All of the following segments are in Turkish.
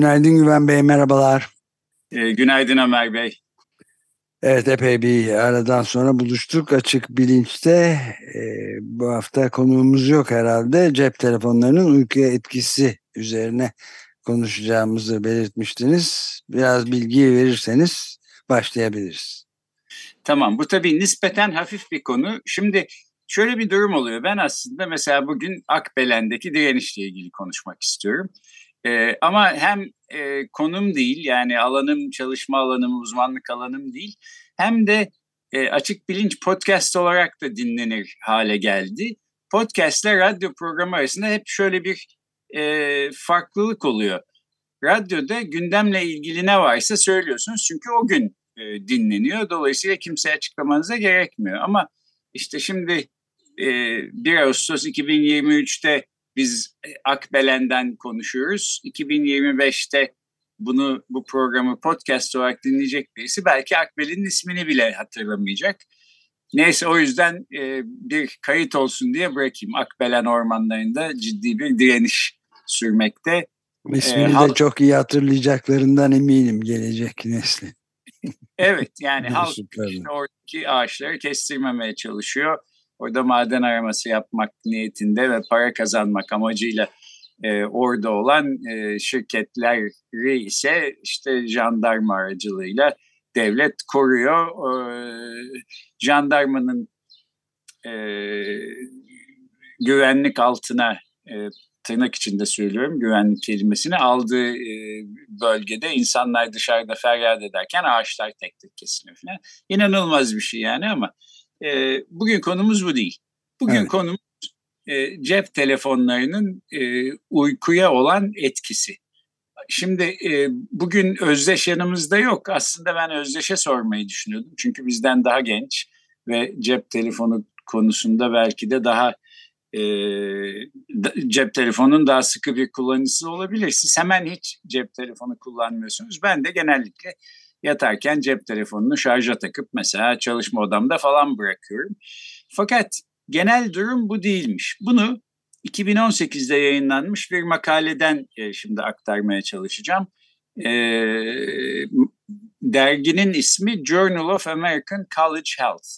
Günaydın Güven Bey, merhabalar. E, günaydın Ömer Bey. Evet, epey bir aradan sonra buluştuk açık bilinçte. E, bu hafta konuğumuz yok herhalde. Cep telefonlarının uykuya etkisi üzerine konuşacağımızı belirtmiştiniz. Biraz bilgi verirseniz başlayabiliriz. Tamam bu tabii nispeten hafif bir konu. Şimdi şöyle bir durum oluyor. Ben aslında mesela bugün Akbelen'deki direnişle ilgili konuşmak istiyorum. Ee, ama hem e, konum değil yani alanım, çalışma alanım, uzmanlık alanım değil. Hem de e, Açık Bilinç podcast olarak da dinlenir hale geldi. Podcast ile radyo programı arasında hep şöyle bir e, farklılık oluyor. Radyoda gündemle ilgili ne varsa söylüyorsunuz çünkü o gün e, dinleniyor. Dolayısıyla kimseye açıklamanıza gerekmiyor. Ama işte şimdi e, 1 Ağustos 2023'te biz e, Akbelen'den konuşuyoruz. 2025'te bunu bu programı podcast olarak dinleyecek birisi belki Akbelen'in ismini bile hatırlamayacak. Neyse o yüzden e, bir kayıt olsun diye bırakayım. Akbelen ormanlarında ciddi bir direniş sürmekte. İsmini ee, de çok iyi hatırlayacaklarından eminim gelecek neslin. Evet yani halk işte oradaki ağaçları kestirmemeye çalışıyor. Orada maden araması yapmak niyetinde ve para kazanmak amacıyla e, orada olan e, şirketleri ise işte jandarma aracılığıyla devlet koruyor. E, jandarmanın e, güvenlik altına e, tırnak içinde söylüyorum güvenlik kelimesini aldığı e, bölgede insanlar dışarıda feryat ederken ağaçlar tek tek kesiliyor falan. İnanılmaz bir şey yani ama e, bugün konumuz bu değil. Bugün evet. konumuz e, cep telefonlarının e, uykuya olan etkisi. Şimdi e, bugün Özdeş yanımızda yok. Aslında ben Özdeş'e sormayı düşünüyordum. Çünkü bizden daha genç ve cep telefonu konusunda belki de daha e, cep telefonunun daha sıkı bir kullanıcısı olabilir. Siz hemen hiç cep telefonu kullanmıyorsunuz. Ben de genellikle yatarken cep telefonunu şarja takıp mesela çalışma odamda falan bırakıyorum. Fakat genel durum bu değilmiş. Bunu 2018'de yayınlanmış bir makaleden e, şimdi aktarmaya çalışacağım. E, derginin ismi Journal of American College Health.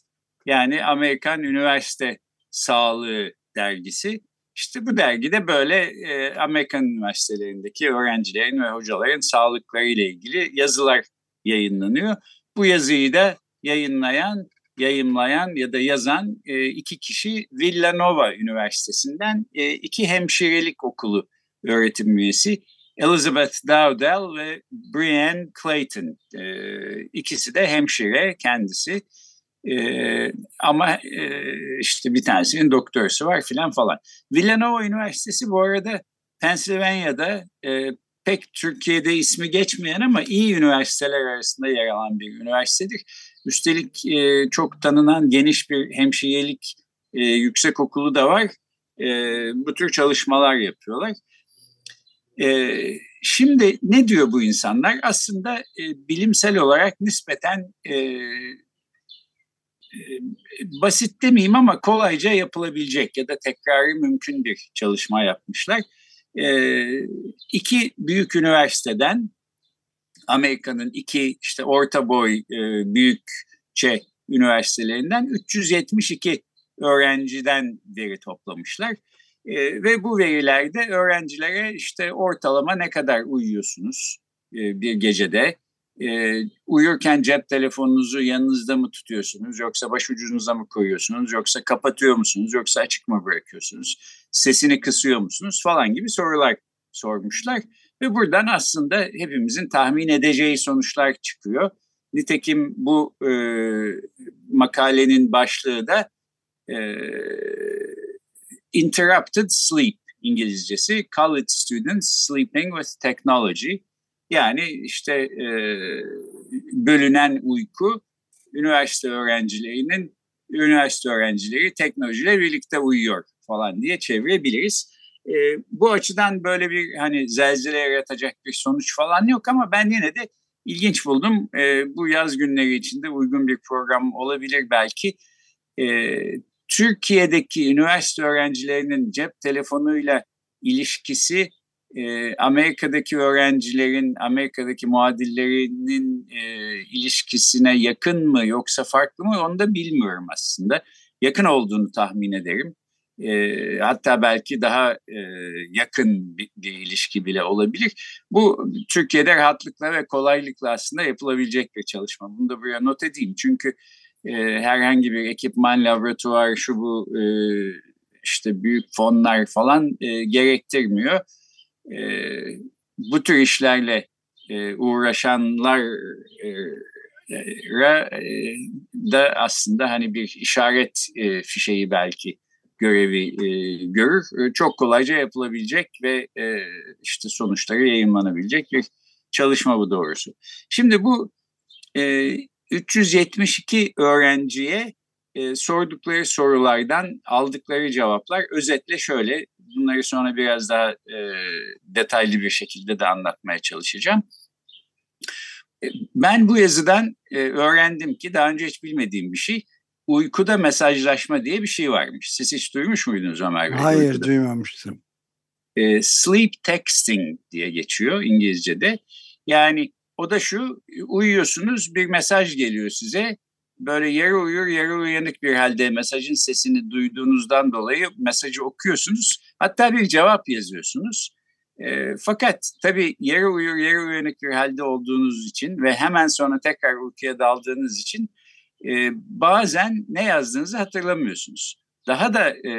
Yani Amerikan Üniversite Sağlığı dergisi. İşte bu dergide böyle e, Amerikan üniversitelerindeki öğrencilerin ve hocaların sağlıkları ile ilgili yazılar yayınlanıyor. Bu yazıyı da yayınlayan, yayımlayan ya da yazan e, iki kişi Villanova Üniversitesi'nden e, iki hemşirelik okulu öğretim üyesi. Elizabeth Dowdell ve Brianne Clayton. E, ikisi de hemşire kendisi. E, ama e, işte bir tanesinin doktorası var filan falan. Villanova Üniversitesi bu arada Pennsylvania'da e, pek Türkiye'de ismi geçmeyen ama iyi üniversiteler arasında yer alan bir üniversitedir. Üstelik e, çok tanınan geniş bir hemşirelik e, yüksek okulu da var. E, bu tür çalışmalar yapıyorlar. E, şimdi ne diyor bu insanlar? Aslında e, bilimsel olarak nispeten e, basit demeyeyim ama kolayca yapılabilecek ya da tekrarı mümkün bir çalışma yapmışlar. E, iki büyük üniversiteden Amerika'nın iki işte orta boy e, büyükçe üniversitelerinden 372 öğrenciden veri toplamışlar. E, ve bu verilerde öğrencilere işte ortalama ne kadar uyuyorsunuz e, bir gecede, e, uyurken cep telefonunuzu yanınızda mı tutuyorsunuz yoksa başucunuza mı koyuyorsunuz yoksa kapatıyor musunuz yoksa açık mı bırakıyorsunuz sesini kısıyor musunuz falan gibi sorular sormuşlar ve buradan aslında hepimizin tahmin edeceği sonuçlar çıkıyor. Nitekim bu e, makalenin başlığı da e, interrupted sleep İngilizcesi College Students Sleeping with Technology. Yani işte e, bölünen uyku üniversite öğrencilerinin üniversite öğrencileri teknolojiyle birlikte uyuyor falan diye çevirebiliriz. E, bu açıdan böyle bir hani zelzele yaratacak bir sonuç falan yok ama ben yine de ilginç buldum. E, bu yaz günleri içinde uygun bir program olabilir belki. E, Türkiye'deki üniversite öğrencilerinin cep telefonuyla ilişkisi e, Amerika'daki öğrencilerin, Amerika'daki muadillerinin e, ilişkisine yakın mı yoksa farklı mı onu da bilmiyorum aslında. Yakın olduğunu tahmin ederim. E, hatta belki daha e, yakın bir, bir ilişki bile olabilir. Bu Türkiye'de rahatlıkla ve kolaylıkla aslında yapılabilecek bir çalışma. Bunu da buraya not edeyim. Çünkü e, herhangi bir ekipman, laboratuvar, şu bu e, işte büyük fonlar falan e, gerektirmiyor. E, bu tür işlerle e, uğraşanlar e, e, da aslında hani bir işaret e, fişeği belki görevi e, görür. E, çok kolayca yapılabilecek ve e, işte sonuçları yayınlanabilecek bir çalışma bu doğrusu. Şimdi bu e, 372 öğrenciye e, sordukları sorulardan aldıkları cevaplar özetle şöyle. Bunları sonra biraz daha e, detaylı bir şekilde de anlatmaya çalışacağım. E, ben bu yazıdan e, öğrendim ki daha önce hiç bilmediğim bir şey. Uykuda mesajlaşma diye bir şey varmış. Siz hiç duymuş muydunuz Ömer Bey? Hayır uykuda? duymamıştım. E, sleep texting diye geçiyor İngilizce'de. Yani o da şu, uyuyorsunuz bir mesaj geliyor size. Böyle yarı uyur yarı uyanık bir halde mesajın sesini duyduğunuzdan dolayı mesajı okuyorsunuz. Hatta bir cevap yazıyorsunuz. E, fakat tabii yarı uyur yarı uyanık bir halde olduğunuz için ve hemen sonra tekrar uykuya daldığınız için e, bazen ne yazdığınızı hatırlamıyorsunuz. Daha da e,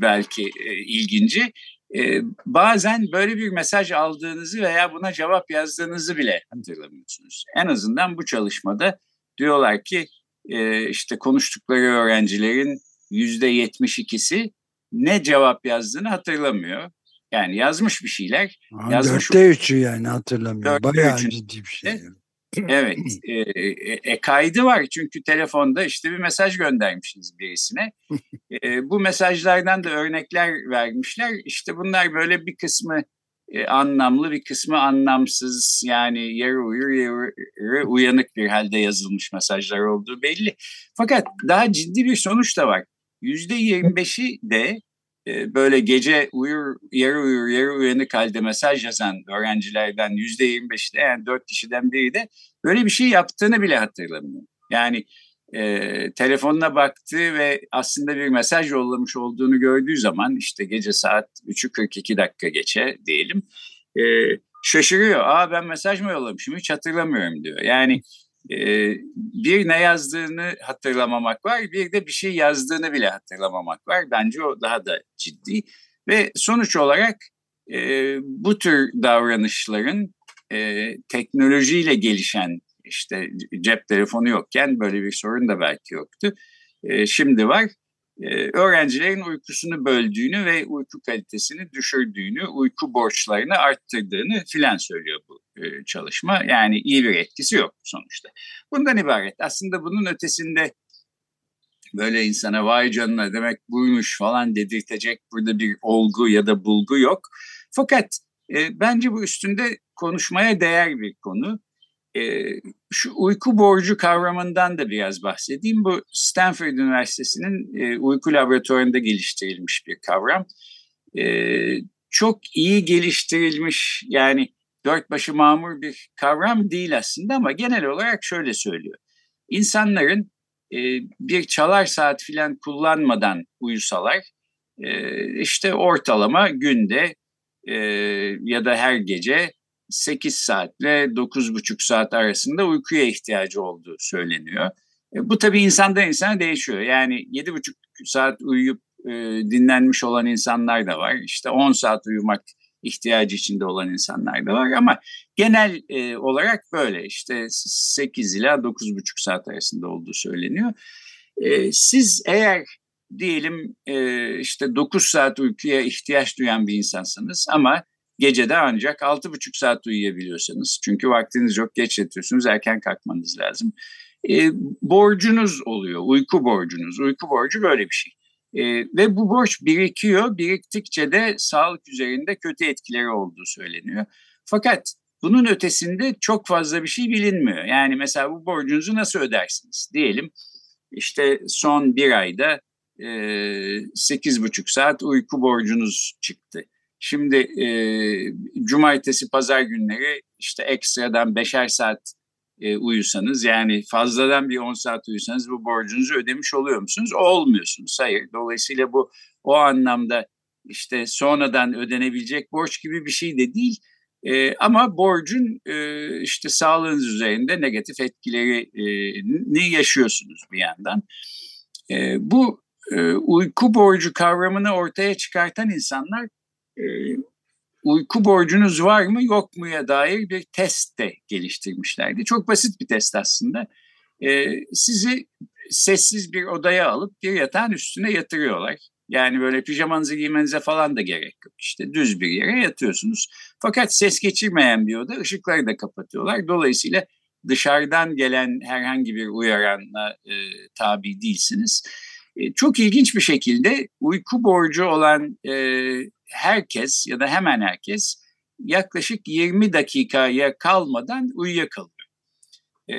belki e, ilginci e, bazen böyle bir mesaj aldığınızı veya buna cevap yazdığınızı bile hatırlamıyorsunuz. En azından bu çalışmada diyorlar ki e, işte konuştukları öğrencilerin yüzde yetmiş ikisi ne cevap yazdığını hatırlamıyor. Yani yazmış bir şeyler. Aa, yazmış dörtte üçü yani hatırlamıyor. Bayağı üçü. ciddi bir şey. Yani. Evet, e, e, e, kaydı var çünkü telefonda işte bir mesaj göndermişsiniz birisine. E, bu mesajlardan da örnekler vermişler. İşte bunlar böyle bir kısmı e, anlamlı, bir kısmı anlamsız. Yani yarı uyur, yarı uyanık bir halde yazılmış mesajlar olduğu belli. Fakat daha ciddi bir sonuç da var. Yüzde yirmi beşi de e, böyle gece uyur, yarı uyur, yarı uyanık halde mesaj yazan öğrencilerden yüzde yirmi beşi de yani dört kişiden biri de böyle bir şey yaptığını bile hatırlamıyor. Yani e, telefonuna baktı ve aslında bir mesaj yollamış olduğunu gördüğü zaman işte gece saat 3'ü 42 dakika geçe diyelim e, şaşırıyor. Aa ben mesaj mı yollamışım hiç hatırlamıyorum diyor. Yani e, bir ne yazdığını hatırlamamak var bir de bir şey yazdığını bile hatırlamamak var. Bence o daha da ciddi ve sonuç olarak e, bu tür davranışların e, teknolojiyle gelişen işte cep telefonu yokken böyle bir sorun da belki yoktu. E, şimdi var. E, öğrencilerin uykusunu böldüğünü ve uyku kalitesini düşürdüğünü, uyku borçlarını arttırdığını filan söylüyor bu e, çalışma. Yani iyi bir etkisi yok sonuçta. Bundan ibaret. Aslında bunun ötesinde böyle insana vay canına demek buymuş falan dedirtecek burada bir olgu ya da bulgu yok. Fakat e, bence bu üstünde konuşmaya değer bir konu. E, şu uyku borcu kavramından da biraz bahsedeyim. Bu Stanford Üniversitesi'nin e, uyku laboratuvarında geliştirilmiş bir kavram. E, çok iyi geliştirilmiş yani dört başı mamur bir kavram değil aslında ama genel olarak şöyle söylüyor. İnsanların e, bir çalar saat filan kullanmadan uyusalar e, işte ortalama günde ya da her gece 8 saatle 9,5 saat arasında uykuya ihtiyacı olduğu söyleniyor. E, bu tabii insandan insana değişiyor. Yani 7,5 saat uyuyup e, dinlenmiş olan insanlar da var. İşte 10 saat uyumak ihtiyacı içinde olan insanlar da var ama genel e, olarak böyle işte 8 ila 9,5 saat arasında olduğu söyleniyor. E, siz eğer diyelim e, işte 9 saat uykuya ihtiyaç duyan bir insansınız ama gecede ancak 6,5 saat uyuyabiliyorsanız çünkü vaktiniz yok geç yatıyorsunuz erken kalkmanız lazım. E, borcunuz oluyor uyku borcunuz uyku borcu böyle bir şey. E, ve bu borç birikiyor biriktikçe de sağlık üzerinde kötü etkileri olduğu söyleniyor. Fakat bunun ötesinde çok fazla bir şey bilinmiyor. Yani mesela bu borcunuzu nasıl ödersiniz? Diyelim işte son bir ayda sekiz buçuk saat uyku borcunuz çıktı. Şimdi e, cumartesi pazar günleri işte ekstradan beşer saat e, uyusanız yani fazladan bir on saat uyusanız bu borcunuzu ödemiş oluyor musunuz? Olmuyorsunuz. Hayır. Dolayısıyla bu o anlamda işte sonradan ödenebilecek borç gibi bir şey de değil. E, ama borcun e, işte sağlığınız üzerinde negatif etkilerini yaşıyorsunuz bir yandan. E, bu e, uyku borcu kavramını ortaya çıkartan insanlar e, uyku borcunuz var mı yok muya dair bir test de geliştirmişlerdi. Çok basit bir test aslında. E, sizi sessiz bir odaya alıp bir yatağın üstüne yatırıyorlar. Yani böyle pijamanızı giymenize falan da gerek yok. İşte düz bir yere yatıyorsunuz. Fakat ses geçirmeyen bir oda ışıkları da kapatıyorlar. Dolayısıyla dışarıdan gelen herhangi bir uyaranla e, tabi değilsiniz. E, çok ilginç bir şekilde uyku borcu olan e, herkes ya da hemen herkes yaklaşık 20 dakikaya kalmadan uyuyakalıyor. E,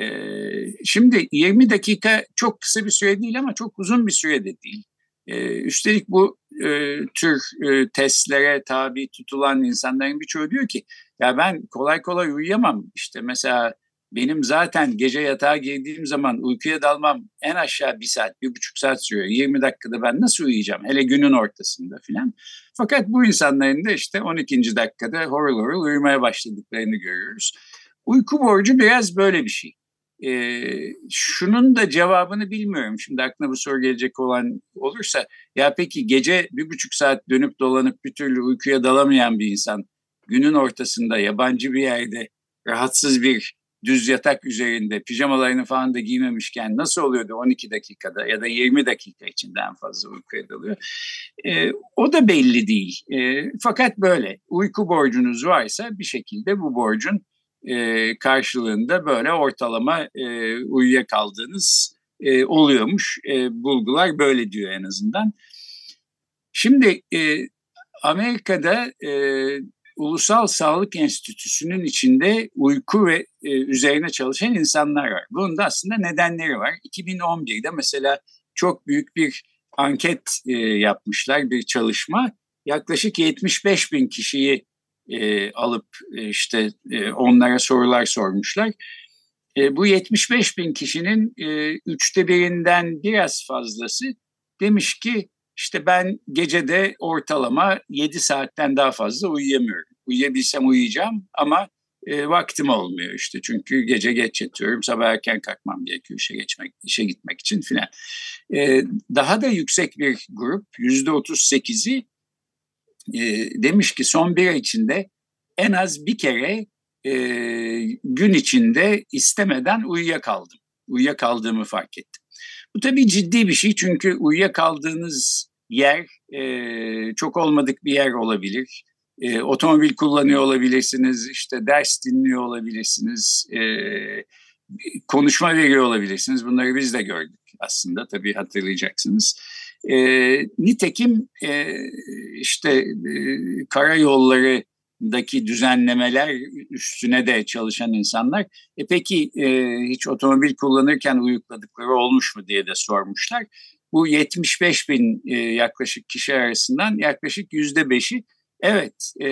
şimdi 20 dakika çok kısa bir süre değil ama çok uzun bir süre de değil. E, üstelik bu e, tür e, testlere tabi tutulan insanların birçoğu diyor ki ya ben kolay kolay uyuyamam. İşte mesela benim zaten gece yatağa girdiğim zaman uykuya dalmam en aşağı bir saat, bir buçuk saat sürüyor. 20 dakikada ben nasıl uyuyacağım? Hele günün ortasında filan. Fakat bu insanların da işte 12. dakikada horul horul uyumaya başladıklarını görüyoruz. Uyku borcu biraz böyle bir şey. Ee, şunun da cevabını bilmiyorum. Şimdi aklına bu soru gelecek olan olursa ya peki gece bir buçuk saat dönüp dolanıp bir türlü uykuya dalamayan bir insan günün ortasında yabancı bir yerde rahatsız bir düz yatak üzerinde pijamalarını falan da giymemişken nasıl oluyordu 12 dakikada ya da 20 dakika içinde en fazla uykuya dalıyor. E, o da belli değil. E, fakat böyle uyku borcunuz varsa bir şekilde bu borcun e, karşılığında böyle ortalama e, uyuyakaldığınız e, oluyormuş. E, bulgular böyle diyor en azından. Şimdi e, Amerika'da e, Ulusal Sağlık Enstitüsü'nün içinde uyku ve e, üzerine çalışan insanlar var. Bunun da aslında nedenleri var. 2011'de mesela çok büyük bir anket e, yapmışlar, bir çalışma. Yaklaşık 75 bin kişiyi e, alıp e, işte e, onlara sorular sormuşlar. E, bu 75 bin kişinin e, üçte birinden biraz fazlası demiş ki işte ben gecede ortalama 7 saatten daha fazla uyuyamıyorum. Uyuyabilsem uyuyacağım ama e, vaktim olmuyor işte. Çünkü gece geç yatıyorum, sabah erken kalkmam gerekiyor işe geçmek, işe gitmek için filan. E, daha da yüksek bir grup, yüzde otuz sekizi e, demiş ki son bir ay içinde en az bir kere e, gün içinde istemeden uyuyakaldım. Uyuyakaldığımı fark ettim. Bu tabii ciddi bir şey çünkü uyuyakaldığınız yer e, çok olmadık bir yer olabilir. E, otomobil kullanıyor olabilirsiniz, işte ders dinliyor olabilirsiniz, e, konuşma veriyor olabilirsiniz. Bunları biz de gördük aslında tabii hatırlayacaksınız. E, nitekim e, işte e, karayollarındaki düzenlemeler üstüne de çalışan insanlar. E peki e, hiç otomobil kullanırken uyukladıkları olmuş mu diye de sormuşlar. Bu 75 bin e, yaklaşık kişi arasından yaklaşık yüzde beşi evet e,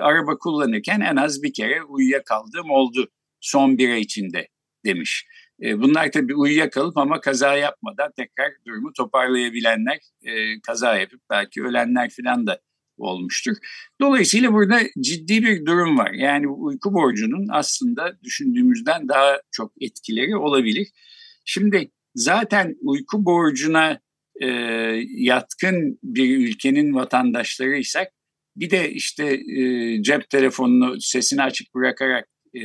araba kullanırken en az bir kere uyuyakaldığım oldu son bir ay içinde demiş. E, bunlar tabii uyuyakalıp ama kaza yapmadan tekrar durumu toparlayabilenler, e, kaza yapıp belki ölenler falan da olmuştur. Dolayısıyla burada ciddi bir durum var. Yani uyku borcunun aslında düşündüğümüzden daha çok etkileri olabilir. Şimdi zaten uyku borcuna e, yatkın bir ülkenin vatandaşlarıysak bir de işte e, cep telefonunu sesini açık bırakarak e,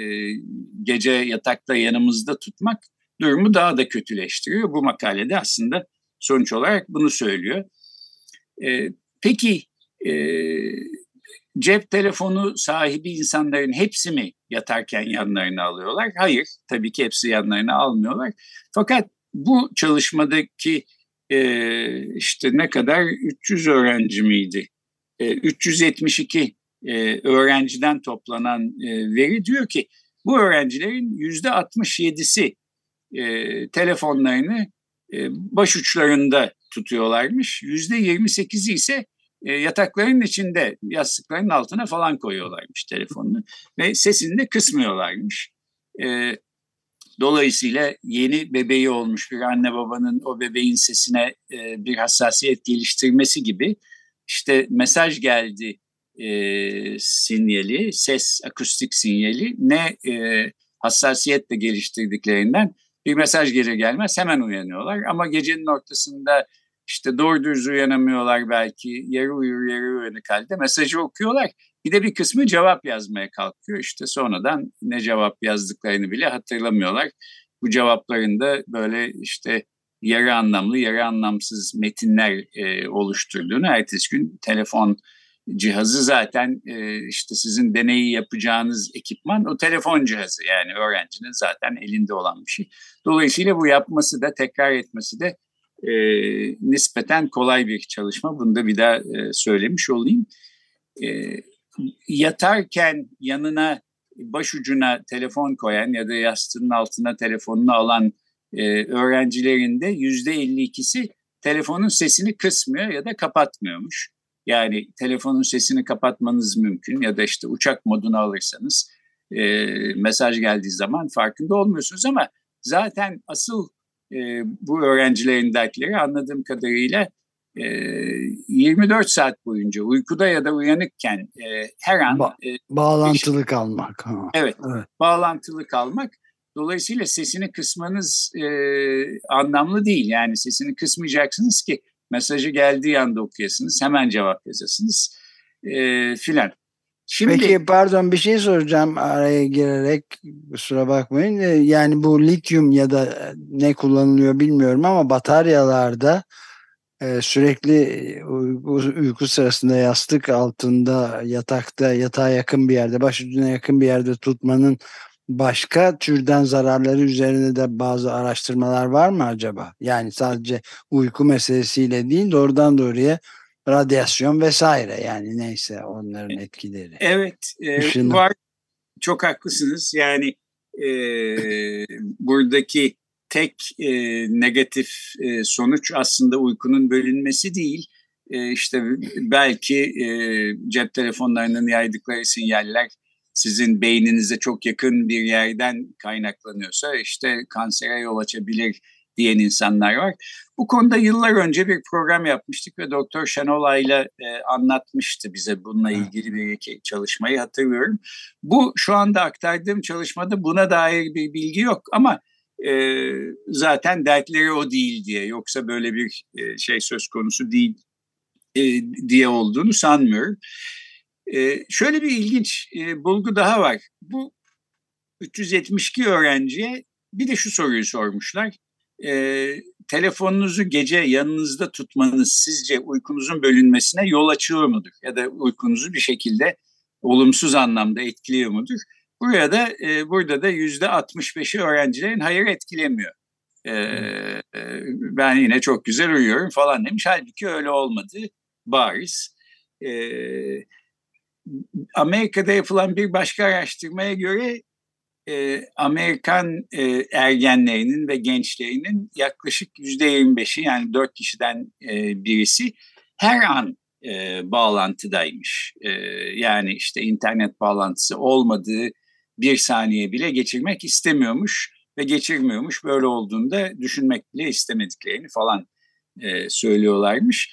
gece yatakta yanımızda tutmak durumu daha da kötüleştiriyor. Bu makalede aslında sonuç olarak bunu söylüyor. E, peki e, cep telefonu sahibi insanların hepsi mi yatarken yanlarına alıyorlar? Hayır, tabii ki hepsi yanlarına almıyorlar. Fakat bu çalışmadaki e, işte ne kadar 300 öğrenci miydi? E, 372 e, öğrenciden toplanan e, veri diyor ki bu öğrencilerin yüzde 67'si e, telefonlarını e, baş uçlarında tutuyorlarmış. Yüzde 28'i ise e, yatakların içinde yastıkların altına falan koyuyorlarmış telefonunu ve sesini de kısmıyorlarmış. E, dolayısıyla yeni bebeği olmuş bir anne babanın o bebeğin sesine e, bir hassasiyet geliştirmesi gibi işte mesaj geldi e, sinyali, ses akustik sinyali ne e, hassasiyetle geliştirdiklerinden bir mesaj gelir gelmez hemen uyanıyorlar. Ama gecenin ortasında işte doğru düz uyanamıyorlar belki. Yarı uyur yarı uyanık halde mesajı okuyorlar. Bir de bir kısmı cevap yazmaya kalkıyor. İşte sonradan ne cevap yazdıklarını bile hatırlamıyorlar. Bu cevapların da böyle işte yarı anlamlı, yarı anlamsız metinler e, oluşturduğunu ertesi gün telefon cihazı zaten e, işte sizin deneyi yapacağınız ekipman o telefon cihazı yani öğrencinin zaten elinde olan bir şey. Dolayısıyla bu yapması da tekrar etmesi de e, nispeten kolay bir çalışma. Bunu da bir daha e, söylemiş olayım. E, yatarken yanına başucuna telefon koyan ya da yastığının altına telefonunu alan e, öğrencilerin de yüzde 52'si telefonun sesini kısmıyor ya da kapatmıyormuş. Yani telefonun sesini kapatmanız mümkün ya da işte uçak moduna alırsanız e, mesaj geldiği zaman farkında olmuyorsunuz ama zaten asıl e, bu öğrencilerin dertleri anladığım kadarıyla e, 24 saat boyunca uykuda ya da uyanıkken e, her an ba- e, bağlantılı şey, kalmak. Ha. Evet, evet, bağlantılı kalmak. Dolayısıyla sesini kısmanız e, anlamlı değil. Yani sesini kısmayacaksınız ki mesajı geldiği anda okuyasınız, hemen cevap yazasınız e, filan. Şimdi, Peki pardon bir şey soracağım araya girerek kusura bakmayın. Ee, yani bu lityum ya da e, ne kullanılıyor bilmiyorum ama bataryalarda e, sürekli e, uyku sırasında yastık altında yatakta yatağa yakın bir yerde başucuna yakın bir yerde tutmanın başka türden zararları üzerine de bazı araştırmalar var mı acaba? Yani sadece uyku meselesiyle değil doğrudan doğruya radyasyon vesaire yani neyse onların etkileri. Evet e, var çok haklısınız yani e, buradaki tek e, negatif e, sonuç aslında uykunun bölünmesi değil. E, işte belki e, cep telefonlarının yaydıkları sinyaller sizin beyninize çok yakın bir yerden kaynaklanıyorsa işte kansere yol açabilir diyen insanlar var. Bu konuda yıllar önce bir program yapmıştık ve Doktor Şenolay ile anlatmıştı bize bununla ilgili bir iki çalışmayı hatırlıyorum. Bu şu anda aktardığım çalışmada buna dair bir bilgi yok ama e, zaten dertleri o değil diye yoksa böyle bir e, şey söz konusu değil e, diye olduğunu sanmıyorum. Şöyle bir ilginç e, bulgu daha var. Bu 372 öğrenciye bir de şu soruyu sormuşlar e, telefonunuzu gece yanınızda tutmanız sizce uykunuzun bölünmesine yol açıyor mudur? Ya da uykunuzu bir şekilde olumsuz anlamda etkiliyor mudur? Buraya da e, burada da yüzde 65'i öğrencilerin hayır etkilemiyor. E, ben yine çok güzel uyuyorum falan demiş. Halbuki öyle olmadı bariz. E, Amerika'da yapılan bir başka araştırmaya göre e, Amerikan e, ergenlerinin ve gençlerinin yaklaşık yüzde 25'i yani dört kişiden e, birisi her an e, bağlantıdaymış. E, yani işte internet bağlantısı olmadığı bir saniye bile geçirmek istemiyormuş ve geçirmiyormuş. Böyle olduğunda düşünmek bile istemediklerini falan e, söylüyorlarmış.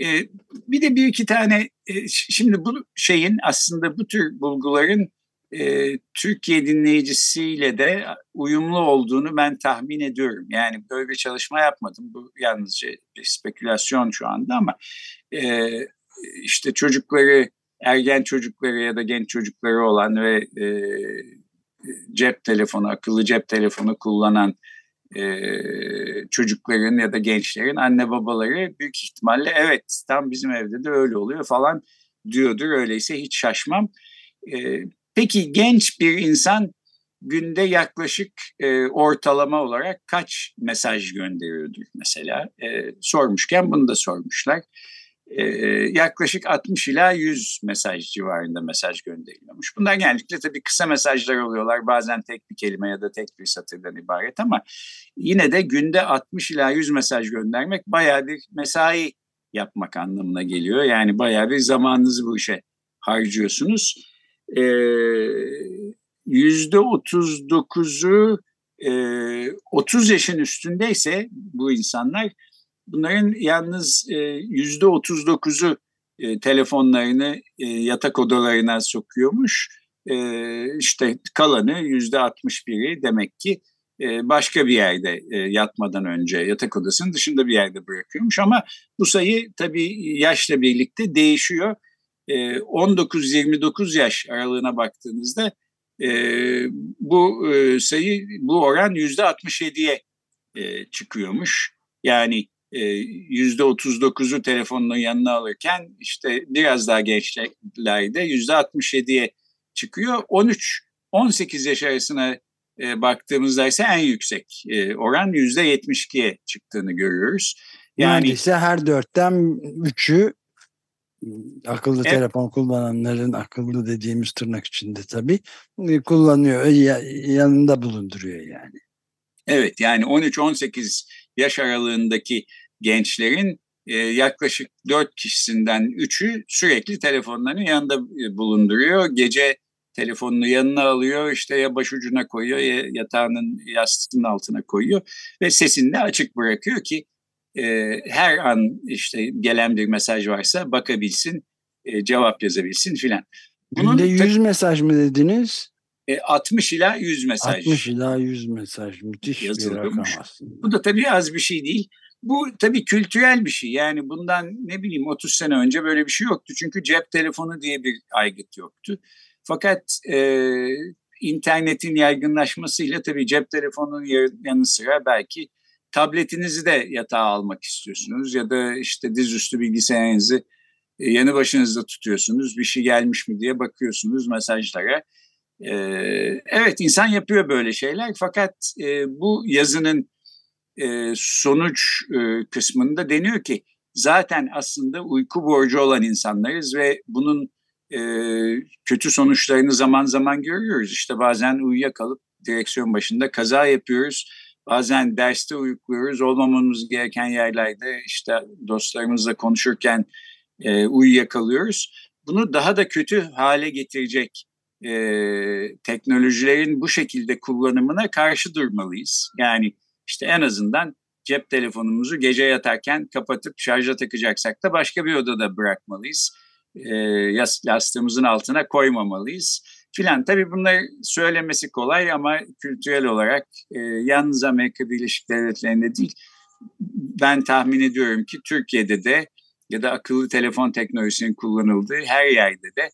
E, bir de bir iki tane e, şimdi bu şeyin aslında bu tür bulguların e, Türkiye dinleyicisiyle de uyumlu olduğunu ben tahmin ediyorum. Yani böyle bir çalışma yapmadım. Bu yalnızca bir spekülasyon şu anda ama e, işte çocukları, ergen çocukları ya da genç çocukları olan ve e, cep telefonu, akıllı cep telefonu kullanan e, çocukların ya da gençlerin anne babaları büyük ihtimalle evet tam bizim evde de öyle oluyor falan diyordur. Öyleyse hiç şaşmam. E, peki genç bir insan günde yaklaşık e, ortalama olarak kaç mesaj gönderiyordur mesela? E, sormuşken bunu da sormuşlar. E, yaklaşık 60 ila 100 mesaj civarında mesaj gönderiliyormuş. Bunlar genellikle tabii kısa mesajlar oluyorlar. Bazen tek bir kelime ya da tek bir satırdan ibaret ama yine de günde 60 ila 100 mesaj göndermek bayağı bir mesai yapmak anlamına geliyor. Yani bayağı bir zamanınızı bu işe harcıyorsunuz. Ee, yüzde otuz dokuzu 30 yaşın üstündeyse bu insanlar bunların yalnız e, yüzde otuz dokuzu e, telefonlarını e, yatak odalarına sokuyormuş. İşte kalanı yüzde altmış biri demek ki başka bir yerde yatmadan önce yatak odasının dışında bir yerde bırakıyormuş. Ama bu sayı tabii yaşla birlikte değişiyor. 19-29 yaş aralığına baktığınızda bu sayı, bu oran yüzde 67'ye e, çıkıyormuş. Yani yüzde 39'u telefonla yanına alırken işte biraz daha gençlerde yüzde 67'ye çıkıyor. 13-18 yaş arasına e, baktığımızda ise en yüksek e, oran yüzde 72'ye çıktığını görüyoruz. Yani ise her dörtten üçü akıllı evet. telefon kullananların akıllı dediğimiz tırnak içinde tabii e, kullanıyor yanında bulunduruyor yani. Evet yani 13-18 yaş aralığındaki gençlerin e, yaklaşık 4 kişisinden 3'ü sürekli telefonlarını yanında e, bulunduruyor. Gece telefonunu yanına alıyor işte ya başucuna koyuyor ya yatağının yastığının altına koyuyor ve sesini de açık bırakıyor ki e, her an işte gelen bir mesaj varsa bakabilsin, e, cevap yazabilsin filan. Bunun Günde 100 mesaj mı dediniz? E, 60 ila 100 mesaj. 60 ila 100 mesaj müthiş Yazılmış. bir rakam aslında. Bu da tabii az bir şey değil. Bu tabii kültürel bir şey. Yani bundan ne bileyim 30 sene önce böyle bir şey yoktu. Çünkü cep telefonu diye bir aygıt yoktu. Fakat e, internetin yaygınlaşmasıyla tabii cep telefonunun yanı sıra belki tabletinizi de yatağa almak istiyorsunuz ya da işte dizüstü bilgisayarınızı e, yanı başınızda tutuyorsunuz. Bir şey gelmiş mi diye bakıyorsunuz mesajlara. E, evet insan yapıyor böyle şeyler fakat e, bu yazının sonuç kısmında deniyor ki zaten aslında uyku borcu olan insanlarız ve bunun kötü sonuçlarını zaman zaman görüyoruz. İşte bazen uyuyakalıp direksiyon başında kaza yapıyoruz Bazen derste uyukluyoruz. Olmamamız gereken yerlerde işte dostlarımızla konuşurken e, uyuyakalıyoruz. Bunu daha da kötü hale getirecek e, teknolojilerin bu şekilde kullanımına karşı durmalıyız. Yani işte en azından cep telefonumuzu gece yatarken kapatıp şarja takacaksak da başka bir odada bırakmalıyız. E, yastığımızın altına koymamalıyız filan. Tabii bunları söylemesi kolay ama kültürel olarak e, yalnız Amerika Birleşik Devletleri'nde değil, ben tahmin ediyorum ki Türkiye'de de ya da akıllı telefon teknolojisinin kullanıldığı her yerde de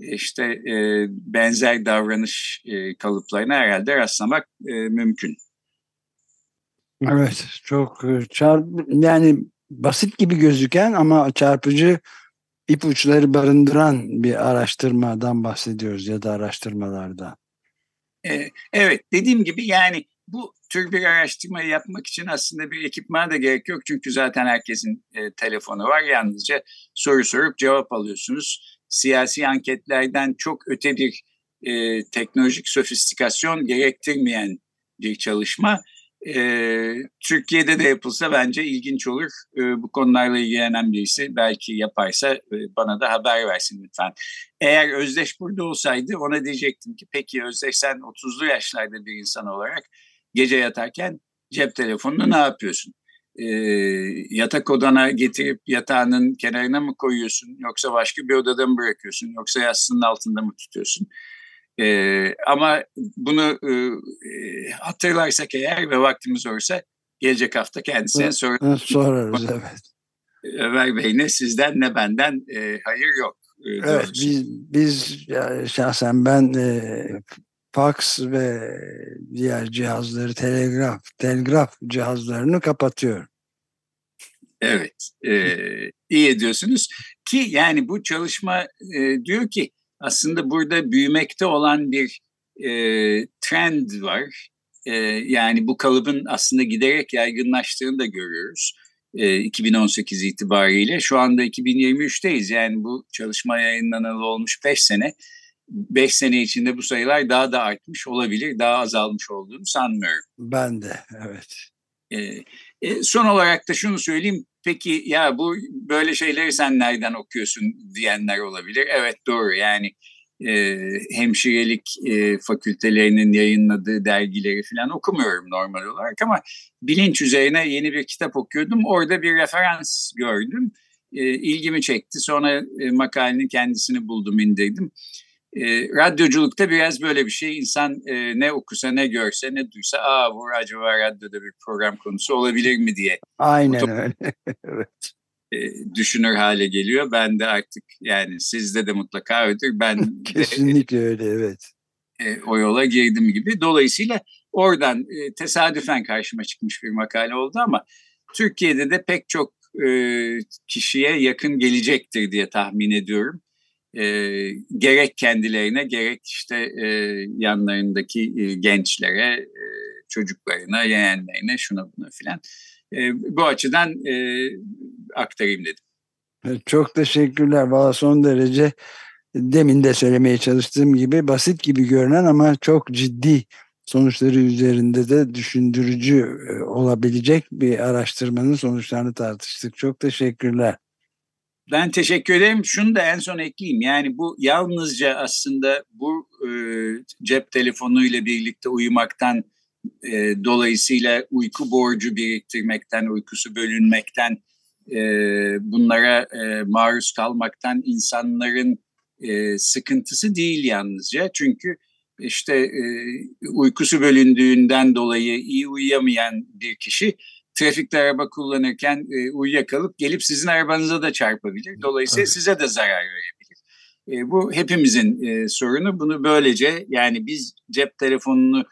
e, işte e, benzer davranış e, kalıplarına herhalde rastlamak e, mümkün. Evet çok e, çarp yani basit gibi gözüken ama çarpıcı ipuçları barındıran bir araştırmadan bahsediyoruz ya da araştırmalardan. Evet dediğim gibi yani bu tür bir araştırmayı yapmak için aslında bir ekipmana da gerek yok. Çünkü zaten herkesin e, telefonu var. Yalnızca soru sorup cevap alıyorsunuz. Siyasi anketlerden çok öte bir e, teknolojik sofistikasyon gerektirmeyen bir çalışma. E, Türkiye'de de yapılsa bence ilginç olur. E, bu konularla ilgilenen birisi belki yaparsa e, bana da haber versin lütfen. Eğer Özdeş burada olsaydı ona diyecektim ki peki Özdeş sen 30'lu yaşlarda bir insan olarak gece yatarken cep telefonunu ne yapıyorsun? E, yatak odana getirip yatağının kenarına mı koyuyorsun yoksa başka bir odada mı bırakıyorsun yoksa yastığının altında mı tutuyorsun? E, ama bunu e, hatırlarsak eğer ve vaktimiz olursa gelecek hafta kendisine sor sorarız. Evet. Ömer Bey ne sizden ne benden e, hayır yok. E, evet, biz, biz yani şahsen ben e, fax ve diğer cihazları, telegraf, telgraf cihazlarını kapatıyor. Evet, e, iyi ediyorsunuz ki yani bu çalışma e, diyor ki aslında burada büyümekte olan bir e, trend var. E, yani bu kalıbın aslında giderek yaygınlaştığını da görüyoruz. E, 2018 itibariyle şu anda 2023'teyiz. Yani bu çalışma yayınlanalı olmuş 5 sene. 5 sene içinde bu sayılar daha da artmış olabilir. Daha azalmış olduğunu sanmıyorum. Ben de evet. E, e, son olarak da şunu söyleyeyim. Peki ya bu böyle şeyleri sen nereden okuyorsun diyenler olabilir. Evet doğru yani e, hemşirelik e, fakültelerinin yayınladığı dergileri falan okumuyorum normal olarak ama bilinç üzerine yeni bir kitap okuyordum. Orada bir referans gördüm. E, ilgimi çekti. Sonra e, makalenin kendisini buldum, indirdim. E, radyoculukta biraz böyle bir şey. İnsan e, ne okusa, ne görse, ne duysa, aa bu acaba radyoda bir program konusu olabilir mi diye. Aynen öyle. evet. E, düşünür hale geliyor. Ben de artık yani sizde de mutlaka öyledir. Ben Kesinlikle de, öyle evet. E, o yola girdim gibi. Dolayısıyla oradan e, tesadüfen karşıma çıkmış bir makale oldu ama Türkiye'de de pek çok e, kişiye yakın gelecektir diye tahmin ediyorum. E, gerek kendilerine gerek işte e, yanlarındaki e, gençlere, e, çocuklarına, yeğenlerine, şuna buna filan. E, bu açıdan e, aktarayım dedim. Çok teşekkürler. Valla son derece demin de söylemeye çalıştığım gibi basit gibi görünen ama çok ciddi sonuçları üzerinde de düşündürücü olabilecek bir araştırmanın sonuçlarını tartıştık. Çok teşekkürler. Ben teşekkür ederim. Şunu da en son ekleyeyim. Yani bu yalnızca aslında bu e, cep telefonuyla birlikte uyumaktan e, dolayısıyla uyku borcu biriktirmekten, uykusu bölünmekten, e, bunlara e, maruz kalmaktan insanların e, sıkıntısı değil yalnızca. Çünkü işte e, uykusu bölündüğünden dolayı iyi uyuyamayan bir kişi trafikte araba kullanırken e, uyuyakalıp gelip sizin arabanıza da çarpabilir. Dolayısıyla evet. size de zarar verebilir. E, bu hepimizin e, sorunu. Bunu böylece yani biz cep telefonunu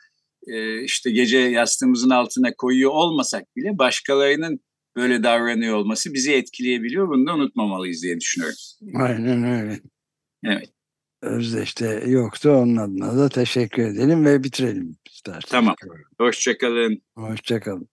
e, işte gece yastığımızın altına koyuyor olmasak bile başkalarının böyle davranıyor olması bizi etkileyebiliyor. Bunu da unutmamalıyız diye düşünüyorum. Aynen öyle. Evet. Özdeş'te yoktu. Onun adına da teşekkür edelim ve bitirelim istersen. Tamam. Hoşçakalın. Hoşçakalın.